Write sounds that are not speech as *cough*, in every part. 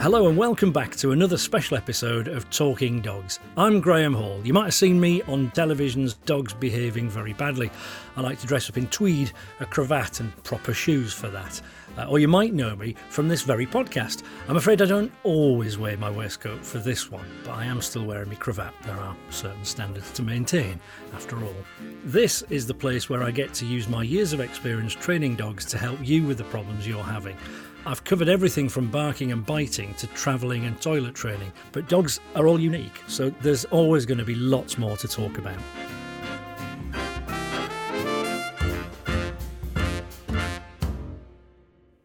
Hello and welcome back to another special episode of Talking Dogs. I'm Graham Hall. You might have seen me on television's Dogs Behaving Very Badly. I like to dress up in tweed, a cravat, and proper shoes for that. Uh, or you might know me from this very podcast. I'm afraid I don't always wear my waistcoat for this one, but I am still wearing my cravat. There are certain standards to maintain, after all. This is the place where I get to use my years of experience training dogs to help you with the problems you're having. I've covered everything from barking and biting to travelling and toilet training, but dogs are all unique, so there's always going to be lots more to talk about.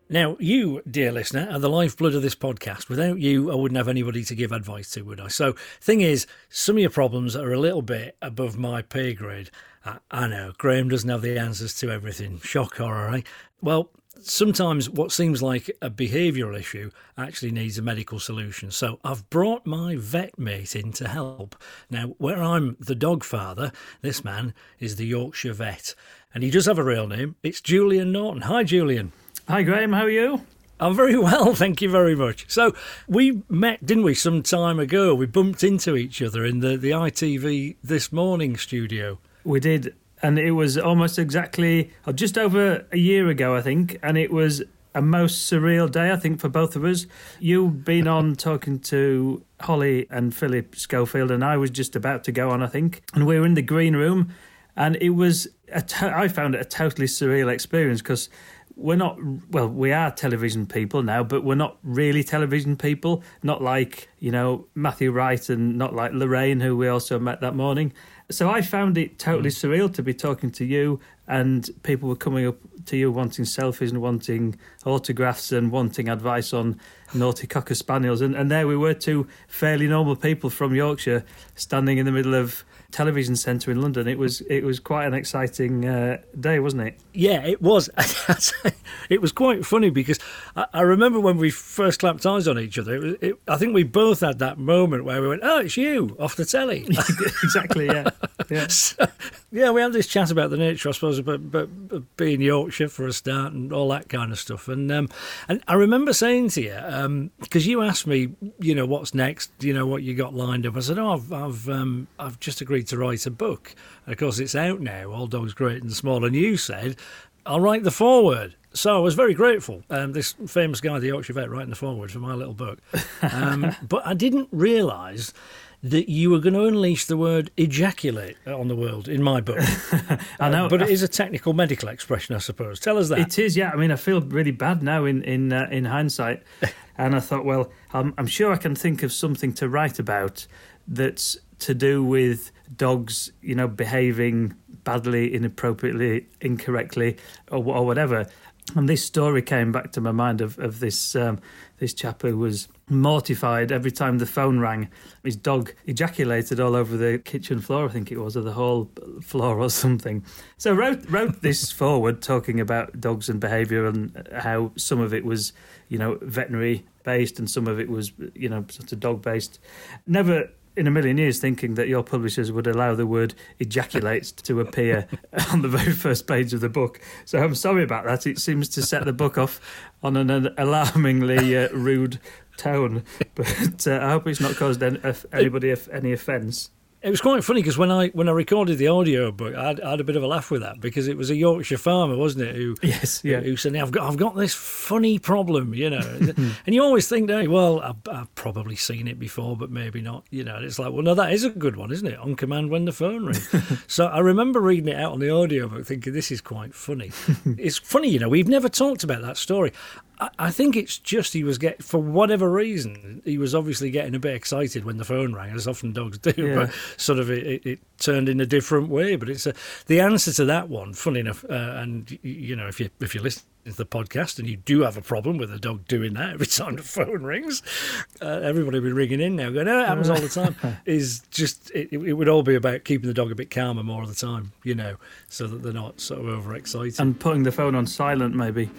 Now, you, dear listener, are the lifeblood of this podcast. Without you, I wouldn't have anybody to give advice to, would I? So, thing is, some of your problems are a little bit above my pay grade. I, I know, Graham doesn't have the answers to everything. Shock horror, eh? Well, sometimes what seems like a behavioural issue actually needs a medical solution. So I've brought my vet mate in to help. Now, where I'm the dog father, this man is the Yorkshire vet. And he does have a real name. It's Julian Norton. Hi, Julian. Hi, Graham. How are you? I'm very well, *laughs* thank you very much. So we met, didn't we, some time ago? We bumped into each other in the, the ITV This Morning studio. We did, and it was almost exactly uh, just over a year ago, I think, and it was a most surreal day, I think, for both of us. You've been on *laughs* talking to Holly and Philip Schofield, and I was just about to go on, I think, and we were in the green room, and it was a to- I found it a totally surreal experience because we're not well we are television people now but we're not really television people not like you know matthew wright and not like lorraine who we also met that morning so i found it totally mm. surreal to be talking to you and people were coming up to you wanting selfies and wanting autographs and wanting advice on naughty cocker spaniels and, and there we were two fairly normal people from yorkshire standing in the middle of television centre in London. It was it was quite an exciting uh, day, wasn't it? Yeah, it was. *laughs* it was quite funny because I, I, remember when we first clapped eyes on each other. It was, it, I think we both had that moment where we went, "Oh, it's you off the telly." *laughs* exactly. Yeah. Yeah. *laughs* So, yeah. We had this chat about the nature, I suppose, but but being Yorkshire for a start and all that kind of stuff. And um, and I remember saying to you because um, you asked me, you know, what's next? You know, what you got lined up? I said, "Oh, I've I've um, I've just agreed." To write a book. And of course, it's out now, All Dogs Great and Small. And you said, I'll write the foreword. So I was very grateful. Um, this famous guy, the Yorkshire vet, writing the foreword for my little book. Um, *laughs* but I didn't realise that you were going to unleash the word ejaculate on the world in my book. *laughs* I know, uh, but it is a technical medical expression, I suppose. Tell us that. It is, yeah. I mean, I feel really bad now in in uh, in hindsight, *laughs* and I thought, well, I'm, I'm sure I can think of something to write about that's to do with dogs, you know, behaving badly, inappropriately, incorrectly, or, or whatever. And this story came back to my mind of of this um, this chap who was mortified every time the phone rang. His dog ejaculated all over the kitchen floor, I think it was, or the hall floor or something. So wrote wrote this *laughs* forward, talking about dogs and behaviour and how some of it was, you know, veterinary based and some of it was, you know, sort of dog based. Never in a million years thinking that your publishers would allow the word ejaculates to appear *laughs* on the very first page of the book. So I'm sorry about that. It seems to set the book off on an alarmingly uh, rude tone, *laughs* but uh, I hope it's not caused anybody any offence. It was quite funny because when I when I recorded the audio book, I had, I had, a bit of a laugh with that because it was a Yorkshire farmer, wasn't it? Who *laughs* yes, yeah, who, said, "I've got I've got this funny problem," you know, *laughs* and you always think, "Hey, well, I've, I've, probably seen it before, but maybe not," you know. And it's like, well, no, that is a good one, isn't it? On command when the phone rings. *laughs* so I remember reading it out on the audio book, thinking this is quite funny. it's funny, you know. We've never talked about that story. I think it's just he was getting, for whatever reason, he was obviously getting a bit excited when the phone rang, as often dogs do. Yeah. But sort of it, it, turned in a different way. But it's a, the answer to that one. Funny enough, uh, and you know, if you if you listen to the podcast and you do have a problem with a dog doing that *laughs* every time the phone rings, uh, everybody will be ringing in now, going, "Oh, it happens all the time." *laughs* is just it, it would all be about keeping the dog a bit calmer more of the time, you know, so that they're not sort of overexcited and putting the phone on silent, maybe.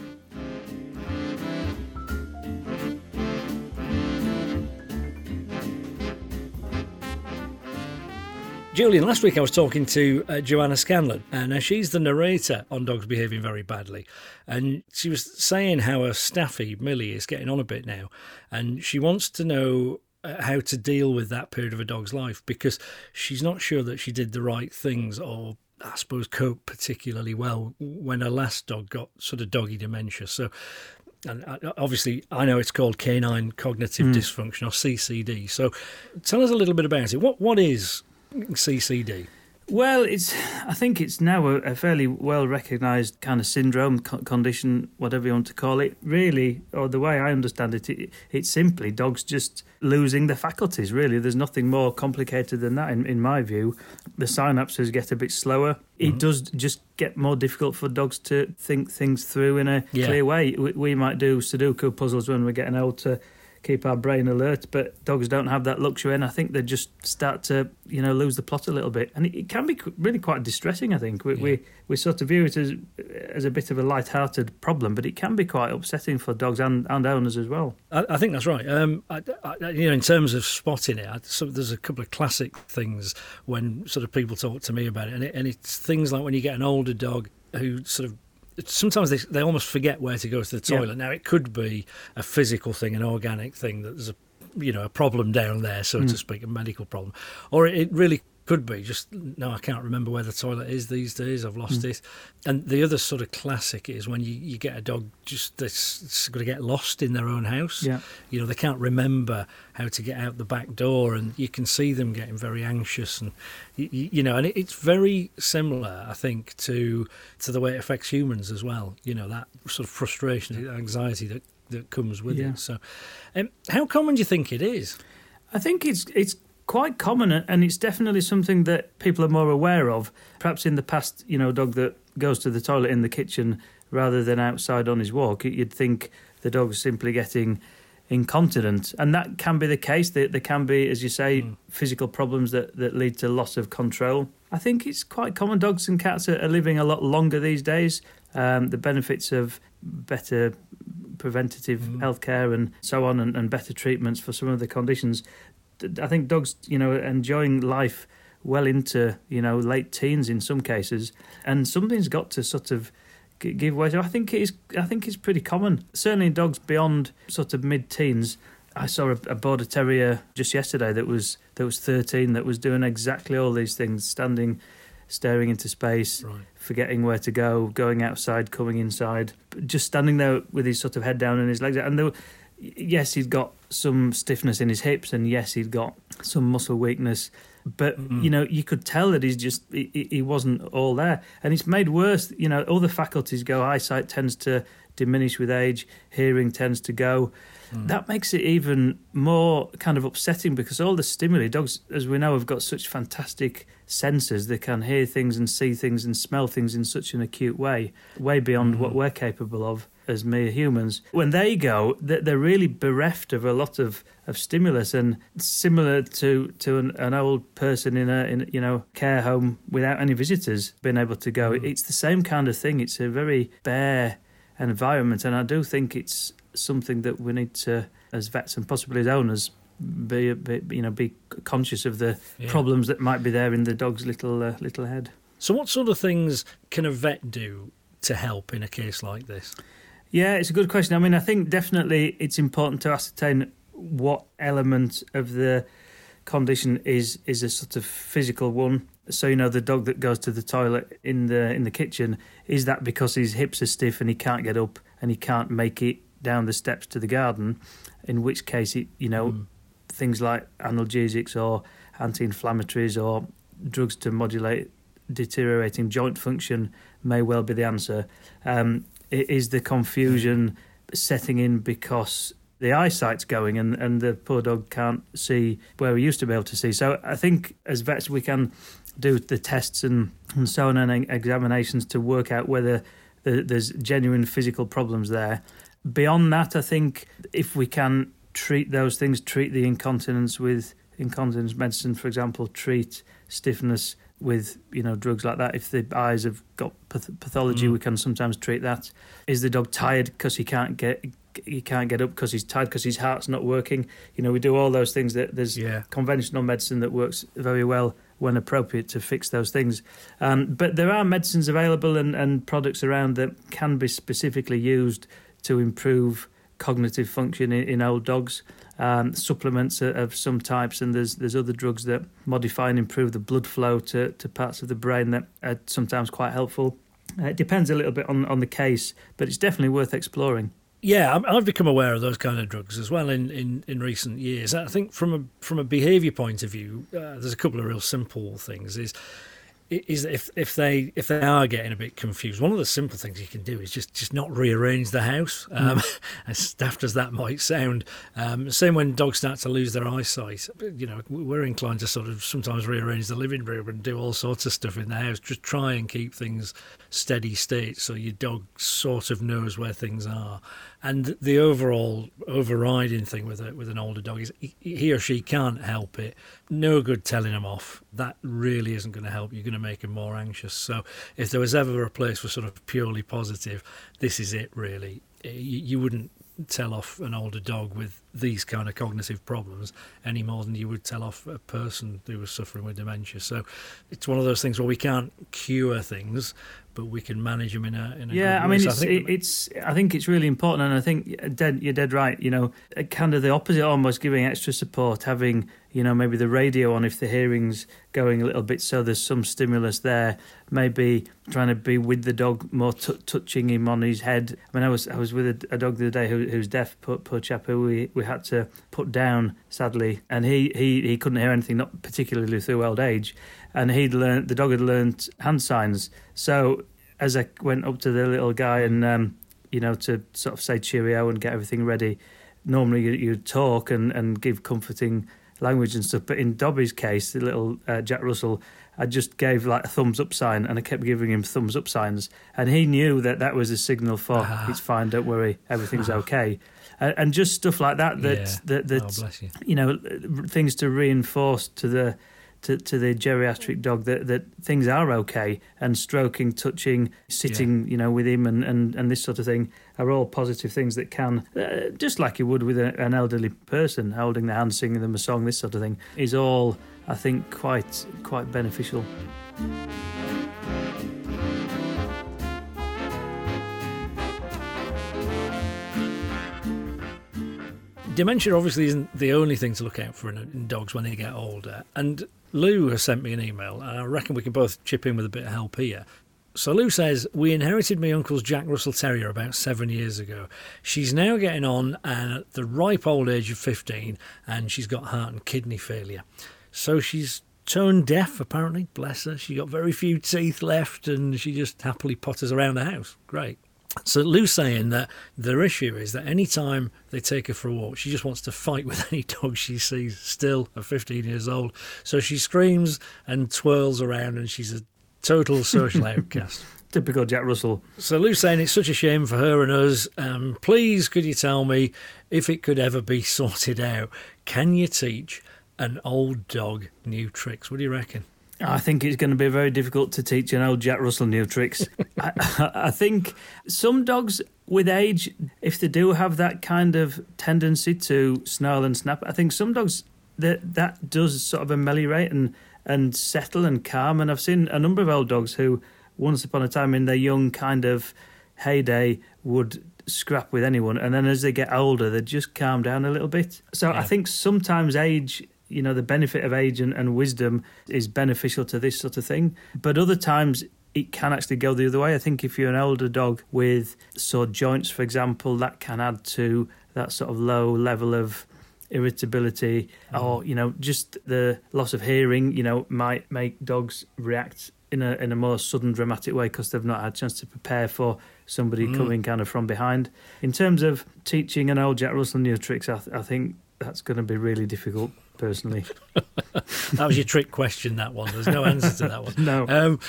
Julian, last week I was talking to uh, Joanna Scanlan, and uh, she's the narrator on Dogs Behaving Very Badly. And she was saying how her staffy, Millie, is getting on a bit now. And she wants to know uh, how to deal with that period of a dog's life because she's not sure that she did the right things or I suppose cope particularly well when her last dog got sort of doggy dementia. So and uh, obviously I know it's called canine cognitive mm. dysfunction or CCD. So tell us a little bit about it. What what is CCD? Well, it's. I think it's now a, a fairly well recognised kind of syndrome, co- condition, whatever you want to call it. Really, or the way I understand it, it, it's simply dogs just losing their faculties. Really, there's nothing more complicated than that, in, in my view. The synapses get a bit slower. Mm-hmm. It does just get more difficult for dogs to think things through in a yeah. clear way. We, we might do Sudoku puzzles when we're getting old to keep our brain alert. But dogs don't have that luxury, and I think they just start to you know lose the plot a little bit, and it, it can be really quite distressing. I think we, yeah. we we sort of view it as as a bit of a light-hearted problem, but it can be quite upsetting for dogs and, and owners as well. I, I think that's right. Um, I, I, you know, in terms of spotting it, so there's a couple of classic things when sort of people talk to me about it, and, it, and it's things like when you get an older dog who sort of sometimes they, they almost forget where to go to the toilet. Yeah. Now it could be a physical thing, an organic thing that there's a you know a problem down there, so mm. to speak, a medical problem, or it really could be just no i can't remember where the toilet is these days i've lost mm. it and the other sort of classic is when you, you get a dog just that's going to get lost in their own house yeah. you know they can't remember how to get out the back door and you can see them getting very anxious and you, you know and it, it's very similar i think to to the way it affects humans as well you know that sort of frustration anxiety that that comes with yeah. it so um, how common do you think it is I think it's it's quite common, and it's definitely something that people are more aware of. Perhaps in the past, you know, a dog that goes to the toilet in the kitchen rather than outside on his walk, you'd think the dog's simply getting incontinent, and that can be the case. There, there can be, as you say, mm. physical problems that, that lead to loss of control. I think it's quite common. Dogs and cats are, are living a lot longer these days. Um, the benefits of better preventative mm. healthcare and so on, and, and better treatments for some of the conditions I think dogs, you know, enjoying life well into you know late teens in some cases, and something's got to sort of give way. So I think it is. I think it's pretty common. Certainly, in dogs beyond sort of mid-teens. I saw a, a border terrier just yesterday that was that was 13 that was doing exactly all these things, standing, staring into space, right. forgetting where to go, going outside, coming inside, just standing there with his sort of head down and his legs out. And there were, yes, he'd got some stiffness in his hips, and yes, he'd got some muscle weakness. But mm-hmm. you know, you could tell that he's just he, he wasn't all there, and it's made worse. You know, all the faculties go. Eyesight tends to diminish with age. Hearing tends to go. Mm. That makes it even more kind of upsetting because all the stimuli, dogs, as we know, have got such fantastic senses. They can hear things and see things and smell things in such an acute way, way beyond mm. what we're capable of as mere humans. When they go, they're really bereft of a lot of, of stimulus, and similar to to an, an old person in a in you know care home without any visitors being able to go. Mm. It's the same kind of thing. It's a very bare environment, and I do think it's something that we need to, as vets and possibly as owners, be, be you know be conscious of the yeah. problems that might be there in the dog's little uh, little head. So, what sort of things can a vet do to help in a case like this? Yeah, it's a good question. I mean, I think definitely it's important to ascertain what element of the condition is is a sort of physical one. So you know, the dog that goes to the toilet in the in the kitchen is that because his hips are stiff and he can't get up and he can't make it down the steps to the garden. In which case, it you know, mm. things like analgesics or anti-inflammatories or drugs to modulate deteriorating joint function may well be the answer. Um, is the confusion setting in because the eyesight's going and, and the poor dog can't see where he used to be able to see. So I think as vets we can do the tests and, and so on and examinations to work out whether there's genuine physical problems there. Beyond that, I think if we can treat those things, treat the incontinence with incontinence medicine, for example, treat stiffness with you know drugs like that. If the eyes have got pathology, mm. we can sometimes treat that. Is the dog tired because he can't get he can't get up because he's tired because his heart's not working? You know, we do all those things. That there's yeah. conventional medicine that works very well when appropriate to fix those things. Um, but there are medicines available and, and products around that can be specifically used to improve cognitive function in, in old dogs. Um, supplements of some types, and there's there's other drugs that modify and improve the blood flow to, to parts of the brain that are sometimes quite helpful. Uh, it depends a little bit on on the case, but it's definitely worth exploring. Yeah, I've become aware of those kind of drugs as well in, in, in recent years. I think from a from a behaviour point of view, uh, there's a couple of real simple things. Is is if if they if they are getting a bit confused, one of the simple things you can do is just just not rearrange the house. Um, mm. *laughs* As daft as that might sound, um, same when dogs start to lose their eyesight. You know, we're inclined to sort of sometimes rearrange the living room and do all sorts of stuff in the house. Just try and keep things steady state so your dog sort of knows where things are. And the overall overriding thing with a, with an older dog is he or she can't help it. No good telling them off. That really isn't going to help. You're going to make them more anxious. So if there was ever a place for sort of purely positive, this is it really. Eh, you, you wouldn't tell off an older dog with these kind of cognitive problems any more than you would tell off a person who was suffering with dementia. So it's one of those things where we can't cure things, but we can manage them in a in a yeah. I mean, so it's, I think, it's I think it's really important, and I think dead, you're dead right. You know, uh, kind of the opposite, almost giving extra support, having you know maybe the radio on if the hearing's going a little bit, so there's some stimulus there. Maybe trying to be with the dog more, t- touching him on his head. I mean, I was I was with a, a dog the other day who, who's deaf, poor, poor chap who we, we had to put down sadly, and he, he, he couldn't hear anything, not particularly through old age, and he'd learned the dog had learned hand signs. So as I went up to the little guy and um, you know to sort of say cheerio and get everything ready, normally you, you'd talk and, and give comforting language and stuff. But in Dobby's case, the little uh, Jack Russell, I just gave like a thumbs up sign and I kept giving him thumbs up signs. And he knew that that was a signal for ah. it's fine, don't worry, everything's okay. And, and just stuff like that, that, yeah. that, that oh, you. you know, things to reinforce to the to, to the geriatric dog that, that things are okay and stroking, touching, sitting, yeah. you know, with him and, and, and this sort of thing are all positive things that can, uh, just like you would with a, an elderly person, holding their hand, singing them a song, this sort of thing, is all, I think, quite quite beneficial. dementia obviously isn't the only thing to look out for in, in, dogs when they get older. And Lou has sent me an email, and I reckon we can both chip in with a bit of help here. So Lou says, We inherited my uncle's Jack Russell Terrier about seven years ago. She's now getting on and at the ripe old age of 15, and she's got heart and kidney failure. So she's tone deaf, apparently, bless her. she's got very few teeth left, and she just happily potters around the house. Great. So Lou's saying that their issue is that any time they take her for a walk, she just wants to fight *laughs* with any dog she sees. Still at 15 years old, so she screams and twirls around, and she's a total social *laughs* outcast. Typical Jack Russell. So Lou's saying it's such a shame for her and us. Um, please, could you tell me if it could ever be *laughs* sorted out? Can you teach an old dog new tricks? What do you reckon? I think it's going to be very difficult to teach an old Jack Russell new tricks. *laughs* I, I, think some dogs with age, if they do have that kind of tendency to snarl and snap, I think some dogs that that does sort of ameliorate and and settle and calm. And I've seen a number of old dogs who, once upon a time in their young kind of heyday, would scrap with anyone, and then as they get older, they just calm down a little bit. So yeah. I think sometimes age you know the benefit of age and, and wisdom is beneficial to this sort of thing but other times it can actually go the other way. I think if you're an older dog with sore joints, for example, that can add to that sort of low level of irritability, mm. or you know, just the loss of hearing. You know, might make dogs react in a in a more sudden, dramatic way because they've not had a chance to prepare for somebody mm. coming kind of from behind. In terms of teaching an old Jack Russell new tricks, I, th- I think that's going to be really difficult personally. *laughs* that was your trick question. That one. There's no answer to that one. *laughs* no. Um,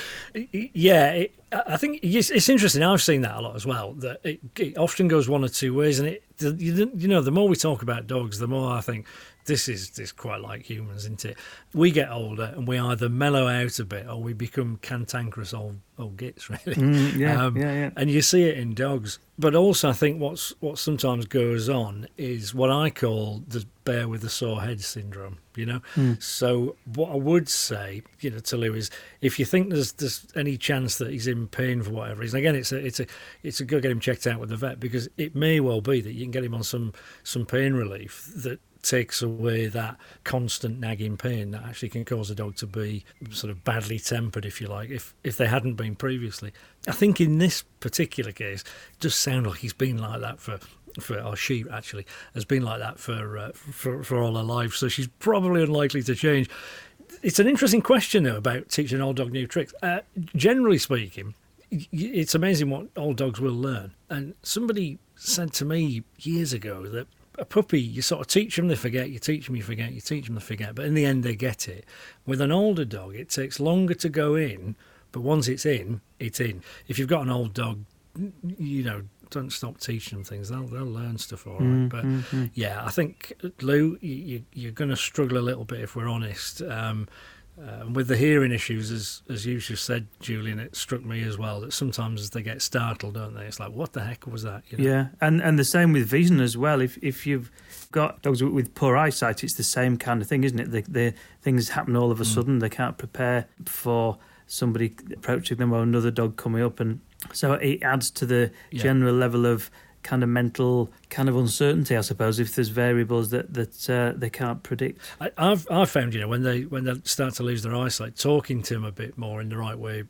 yeah, it, I think it's, it's, interesting. I've seen that a lot as well. That it, it, often goes one or two ways, and it you, you know the more we talk about dogs, the more I think this is this quite like humans, isn't it? We get older and we either mellow out a bit or we become cantankerous old old gits, *laughs* really. Mm, yeah, um, yeah, yeah. And you see it in dogs, but also I think what's what sometimes goes on is what I call the bear with the sore head syndrome. You know, mm. so what I would say, you know, to Lou is if you think there's there's any chance that he's in pain for whatever reason, again, it's a it's a it's a go get him checked out with the vet because it may well be that you can get him on some some pain relief that takes away that constant nagging pain that actually can cause a dog to be sort of badly tempered, if you like, if if they hadn't been previously. I think in this particular case, it does sound like he's been like that for for our sheep actually has been like that for uh, for for all her life. So she's probably unlikely to change. It's an interesting question though about teaching old dog new tricks. Uh, generally speaking, it's amazing what old dogs will learn. And somebody said to me years ago that a puppy, you sort of teach them, they forget, you teach them, you forget, you teach them, they forget, but in the end they get it. With an older dog, it takes longer to go in, but once it's in, it's in. If you've got an old dog, you know, don't stop teaching them things; they'll they'll learn stuff all right. Mm, but mm-hmm. yeah, I think Lou, you, you're going to struggle a little bit if we're honest. Um, uh, with the hearing issues, as as you just said, Julian, it struck me as well that sometimes as they get startled, don't they? It's like, what the heck was that? You know? Yeah, and and the same with vision as well. If if you've got dogs with poor eyesight, it's the same kind of thing, isn't it? The, the things happen all of a mm. sudden. They can't prepare for somebody approaching them or another dog coming up, and so it adds to the yeah. general level of kind of mental kind of uncertainty, I suppose, if there's variables that that uh, they can't predict. I, have I've found you know when they when they start to lose their eyesight, talking to them a bit more in the right way,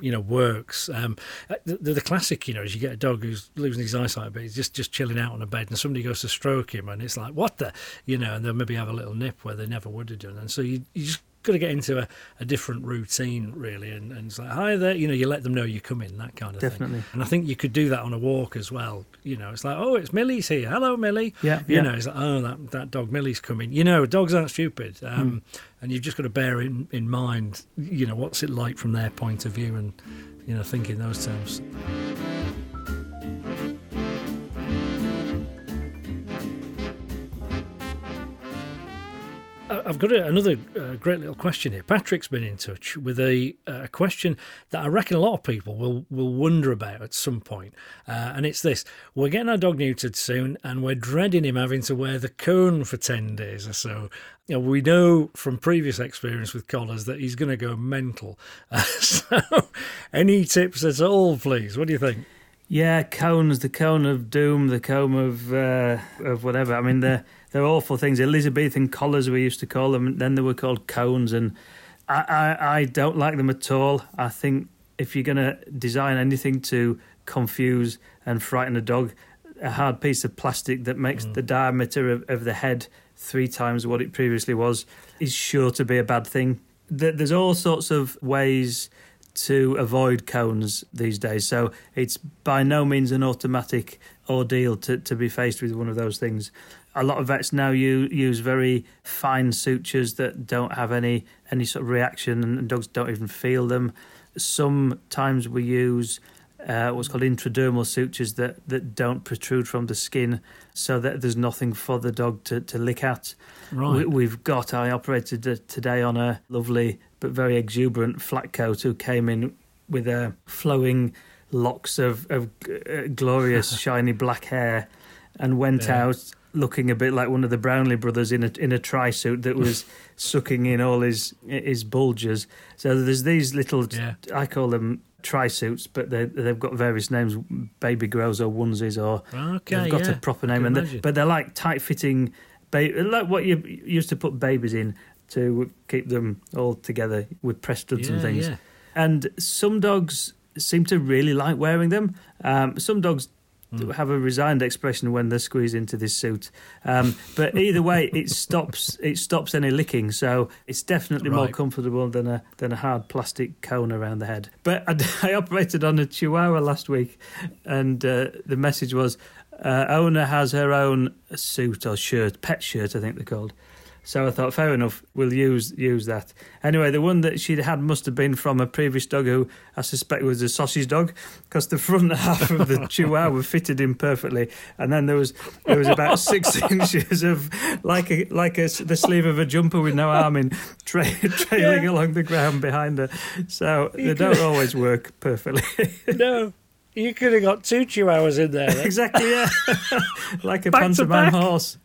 you know, works. Um, uh, the, the, classic, you know, is you get a dog who's losing his eyesight a bit, he's just just chilling out on a bed, and somebody goes to stroke him, and it's like what the, you know, and they'll maybe have a little nip where they never would have done, and so you you just got to get into a, a different routine really and, and it's like hi there you know you let them know you come in that kind of definitely thing. and i think you could do that on a walk as well you know it's like oh it's millie's here hello millie yeah you yeah. know it's like oh that, that dog millie's coming you know dogs aren't stupid um, mm. and you've just got to bear in, in mind you know what's it like from their point of view and you know think in those terms I've got another uh, great little question here. Patrick's been in touch with a, a, question that I reckon a lot of people will, will wonder about at some point. Uh, and it's this We're getting our dog neutered soon, and we're dreading him having to wear the cone for 10 days or so. You know, we know from previous experience with collars that he's going to go mental. Uh, *laughs* so, any tips at all, please? What do you think? Yeah, cones, the cone of doom, the cone of uh, of whatever. I mean, they're they're awful things. Elizabethan collars we used to call them. Then they were called cones, and I I, I don't like them at all. I think if you're going to design anything to confuse and frighten a dog, a hard piece of plastic that makes mm. the diameter of, of the head three times what it previously was is sure to be a bad thing. There's all sorts of ways to avoid cones these days. So it's by no means an automatic ordeal to, to be faced with one of those things. A lot of vets now use, use very fine sutures that don't have any any sort of reaction, and dogs don't even feel them. Sometimes we use uh, what's called intradermal sutures that, that don't protrude from the skin, so that there's nothing for the dog to, to lick at. Right. We, have got. I operated today on a lovely but very exuberant flat coat who came in with a flowing locks of, of uh, glorious *laughs* shiny black hair and went yeah. out looking a bit like one of the Brownlee brothers in a in a tri suit that was *laughs* sucking in all his his bulges. So there's these little yeah. I call them tri suits, but they they've got various names, baby grows or onesies or okay, they've got yeah. a proper name, and they're, but they're like tight fitting, ba- like what you used to put babies in to keep them all together with press studs yeah, and things. Yeah. And some dogs seem to really like wearing them. Um, some dogs mm. have a resigned expression when they're squeezed into this suit. Um, but *laughs* either way, it stops it stops any licking, so it's definitely right. more comfortable than a than a hard plastic cone around the head. But I, *laughs* I operated on a Chihuahua last week, and uh, the message was. Uh, owner has her own suit or shirt, pet shirt, I think they're called So I thought, fair enough, we'll use use that. Anyway, the one that she'd had must have been from a previous dog who I suspect was a sausage dog, because the front *laughs* half of the Chihuahua fitted in perfectly, and then there was there was about *laughs* six inches of like a like a, the sleeve of a jumper with no arm in, tra- *laughs* trailing yeah. along the ground behind her. So you they don't always work perfectly. no. You could have got two chihuahuas in there. exactly, yeah. like a back pantomime horse.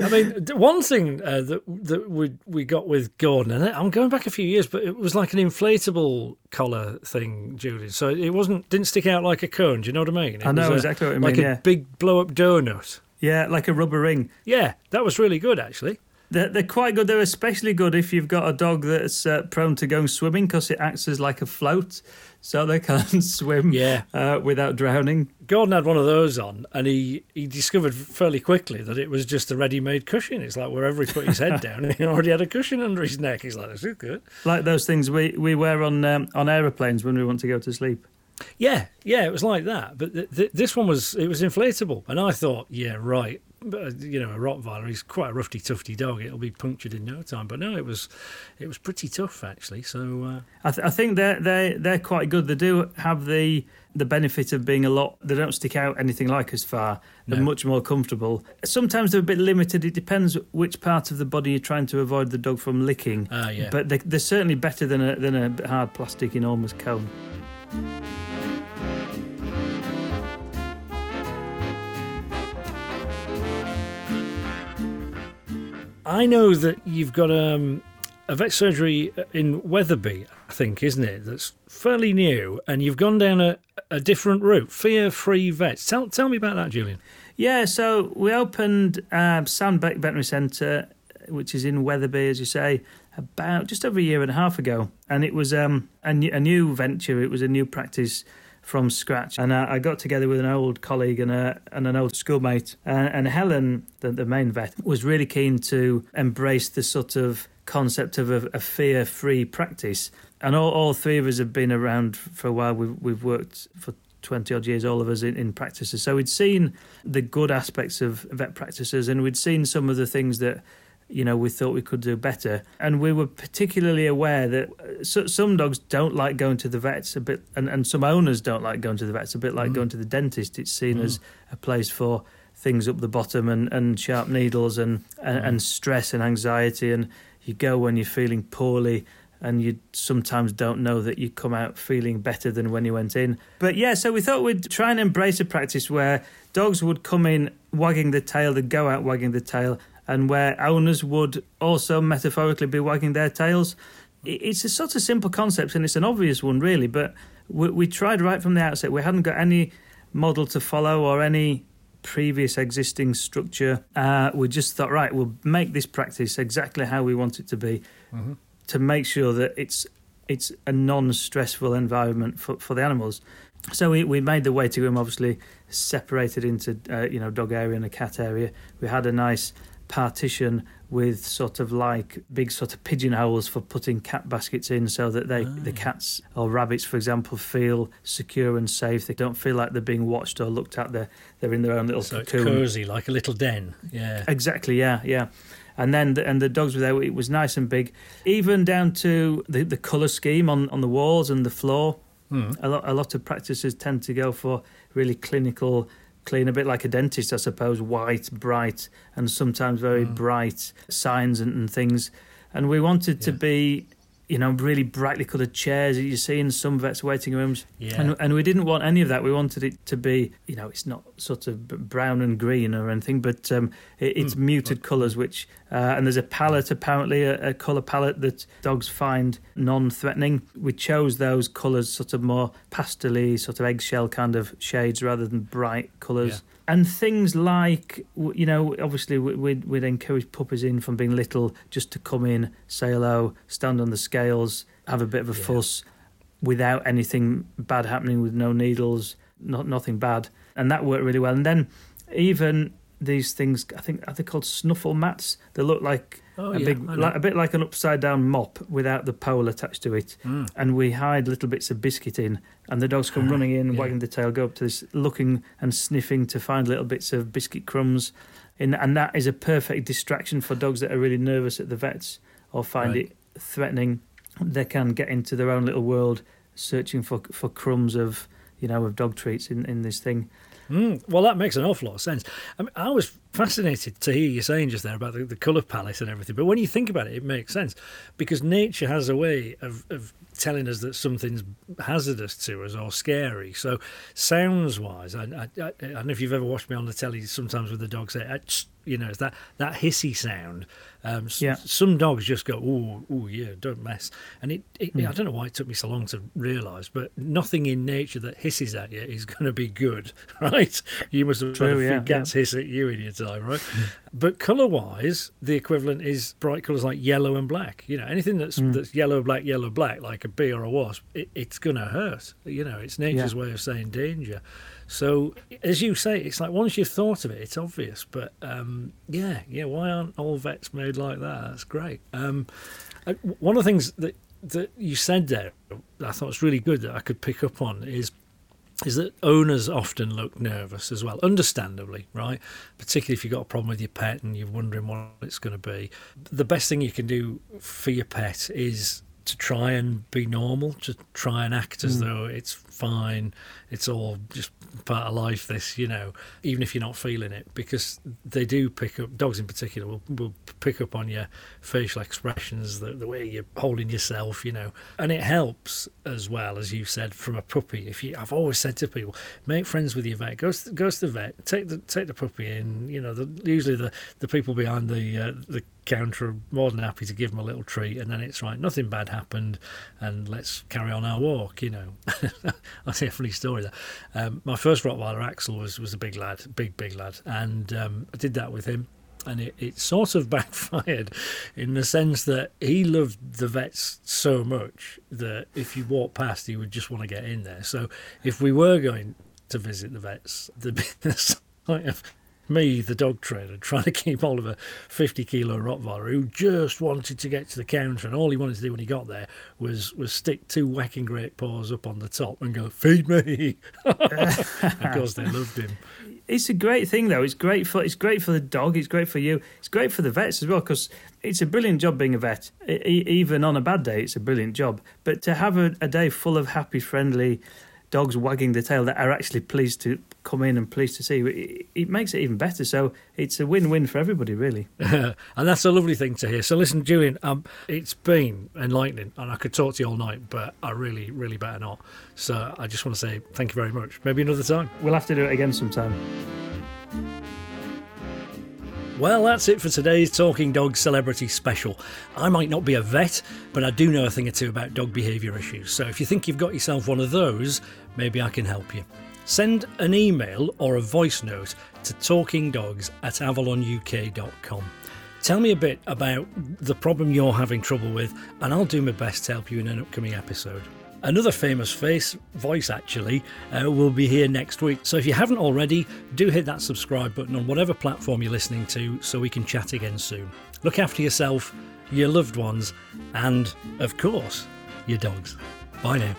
I mean, one thing uh, that that we we got with Gordon, and I'm going back a few years, but it was like an inflatable collar thing, Julian. So it wasn't didn't stick out like a cone. Do you know what I mean? It I know a, exactly what you mean. Like yeah. a big blow up donut. Yeah, like a rubber ring. Yeah, that was really good actually. They're, they're quite good. They're especially good if you've got a dog that's uh, prone to going swimming because it acts as like a float so they *laughs* can't swim yeah. Uh, without drowning. Gordon had one of those on, and he, he discovered fairly quickly that it was just a ready-made cushion. It's like wherever he put his head *laughs* down, he already had a cushion under his neck. He's like, "This is good." Like those things we, we wear on um, on aeroplanes when we want to go to sleep. Yeah, yeah, it was like that. But th- th- this one was it was inflatable, and I thought, yeah, right. But, you know, a Rottweiler, he's quite a roughy, tufty dog. It'll be punctured in no time. But no, it was it was pretty tough actually. So uh... I, th- I think they're they they're quite good. They do have the the benefit of being a lot. They don't stick out anything like as far. They're no. much more comfortable. Sometimes they're a bit limited. It depends which part of the body you're trying to avoid the dog from licking. Uh, yeah. But they, are certainly better than a than a hard plastic enormous cone. I know that you've got um, a vet surgery in Wetherby, I think, isn't it? That's fairly new, and you've gone down a, a different route, fear-free vets. Tell tell me about that, Julian. Yeah, so we opened uh, Sandbeck Veterinary Centre, which is in Wetherby, as you say, about just over a year and a half ago, and it was um, a, a new venture. It was a new practice from scratch. And I, I got together with an old colleague and, a, and an old schoolmate. And, and Helen, the, the main vet, was really keen to embrace the sort of concept of a, a fear free practice. And all, all three of us have been around for a while. We've, we've worked for 20 odd years, all of us in, in, practices. So we'd seen the good aspects of vet practices and we'd seen some of the things that you know, we thought we could do better. And we were particularly aware that uh, some dogs don't like going to the vets a bit, and, and some owners don't like going to the vets a bit like mm. going to the dentist. It's seen mm. as a place for things up the bottom and, and sharp needles and, and, mm. and stress and anxiety. And you go when you're feeling poorly and you sometimes don't know that you come out feeling better than when you went in. But yeah, so we thought we'd try and embrace a practice where dogs would come in wagging the tail, they'd go out wagging the tail, and where owners would also metaphorically be wagging their tails. It's a sort of simple concept and it's an obvious one, really, but we, we tried right from the outset. We hadn't got any model to follow or any previous existing structure. Uh, we just thought, right, we'll make this practice exactly how we want it to be mm-hmm. to make sure that it's it's a non-stressful environment for, for the animals. So we, we made the waiting room obviously separated into uh, you know dog area and a cat area. We had a nice partition with sort of like big sort of pigeonholes for putting cat baskets in so that they the ah. cats or rabbits for example feel secure and safe. They don't feel like they're being watched or looked at. They're they're in their own little so cocoon. cozy like a little den. Yeah. Exactly yeah yeah. And then the, and the dogs were there it was nice and big. Even down to the the color scheme on on the walls and the floor mm. a lot a lot of practices tend to go for really clinical clean, a bit like a dentist, I suppose, white, bright, and sometimes very mm. bright signs and, and, things. And we wanted yeah. to be you know, really brightly coloured chairs that you see in some vets' waiting rooms. Yeah. And, and we didn't want any of that. We wanted it to be, you know, it's not sort of brown and green or anything, but um, it, it's mm. muted colours, which, uh, and there's a palette, apparently, a, a colour palette that dogs find non threatening. We chose those colours, sort of more pastely, sort of eggshell kind of shades rather than bright colours. Yeah and things like you know obviously we'd, we'd encourage puppies in from being little just to come in say hello stand on the scales have a bit of a yeah. fuss without anything bad happening with no needles not nothing bad and that worked really well and then even these things i think are they called snuffle mats they look like Oh, a yeah, big, like, a bit like an upside down mop without the pole attached to it, mm. and we hide little bits of biscuit in, and the dogs come *laughs* running in, yeah. wagging the tail, go up to this, looking and sniffing to find little bits of biscuit crumbs, In, and that is a perfect distraction for dogs that are really nervous at the vets or find Right. it threatening. They can get into their own little world, searching for for crumbs of you know of dog treats in, in this thing. Mm, well, that makes an awful lot of sense. I, mean, I was fascinated to hear you saying just there about the, the colour palette and everything. But when you think about it, it makes sense because nature has a way of, of telling us that something's hazardous to us or scary. So, sounds wise, I, I, I, I don't know if you've ever watched me on the telly sometimes with the dog say, "Ah, you know, it's that, that hissy sound. Um, s- Yeah. Some dogs just go, oh, oh, yeah, don't mess. And it, it I don't know why it took me so long to realise, but nothing in nature that hisses at you is going to be good, *laughs* right? You must have True, a few yeah, hiss at you in your time, right? *laughs* but colour wise, the equivalent is bright colours like yellow and black. You know, anything that's that's yellow, black, yellow, black, like a bee or a wasp, it, it's going to hurt. You know, it's nature's way of saying danger. So, as you say, it's like once you've thought of it, it's obvious. But um, yeah, yeah, why aren't all vets made like that? That's great. Um, uh, one of the things that that you said there, I thought was really good that I could pick up on is is that owners often look nervous as well, understandably, right? Particularly if you've got a problem with your pet and you're wondering what it's going to be. The best thing you can do for your pet is to try and be normal, to try and act as hmm. though it's fine, it's all just part of life, this, you know, even if you're not feeling it, because they do pick up, dogs in particular will, will pick up on your facial expressions, the, the way you're holding yourself, you know, and it helps as well, as you said, from a puppy. If you, I've always said to people, make friends with your vet, go to, go to the vet, take the take the puppy in, you know, the, usually the, the people behind the uh, the counter are more than happy to give them a little treat, and then it's right, nothing bad happened, and let's carry on our walk. You know, *laughs* *laughs* I'll say a funny story. There, um, my first Rottweiler Axel was was a big lad, big big lad, and um, I did that with him. And it, it sort of *laughs* backfired in the sense that he loved the vets so much that if you walked past, he would just want to get in there. So if we were going to visit the vets, *laughs* the, the of me, the dog trainer, *laughs* trying to keep hold of a 50 kilo Rottweiler who just wanted to get to the counter, and all he wanted to do when he got there was was stick two whacking great paws up on the top and go, "Feed me!" *laughs* of course, they loved him. It's a great thing though. It's great for it's great for the dog. It's great for you. It's great for the vets as well because it's a brilliant job being a vet. E- even on a bad day, it's a brilliant job. But to have a, a day full of happy, friendly dogs wagging the tail that are actually pleased to come in and pleased to see you, it, it makes it even better. So it's a win-win for everybody, really. *laughs* and that's a lovely thing to hear. So, listen, Julian, um, it's been enlightening, and I could talk to you all night, but I really, really better not. So, I just want to say thank you very much. Maybe another time. We'll have to do it again sometime. Well, that's it for today's Talking Dog Celebrity Special. I might not be a vet, but I do know a thing or two about dog behaviour issues. So if you think you've got yourself one of those, maybe I can help you. Send an email or a voice note to talkingdogs at avalonuk.com. Tell me a bit about the problem you're having trouble with, and I'll do my best to help you in an upcoming episode. Another famous face, voice actually, uh, will be here next week. So if you haven't already, do hit that subscribe button on whatever platform you're listening to so we can chat again soon. Look after yourself, your loved ones, and, of course, your dogs. Bye now.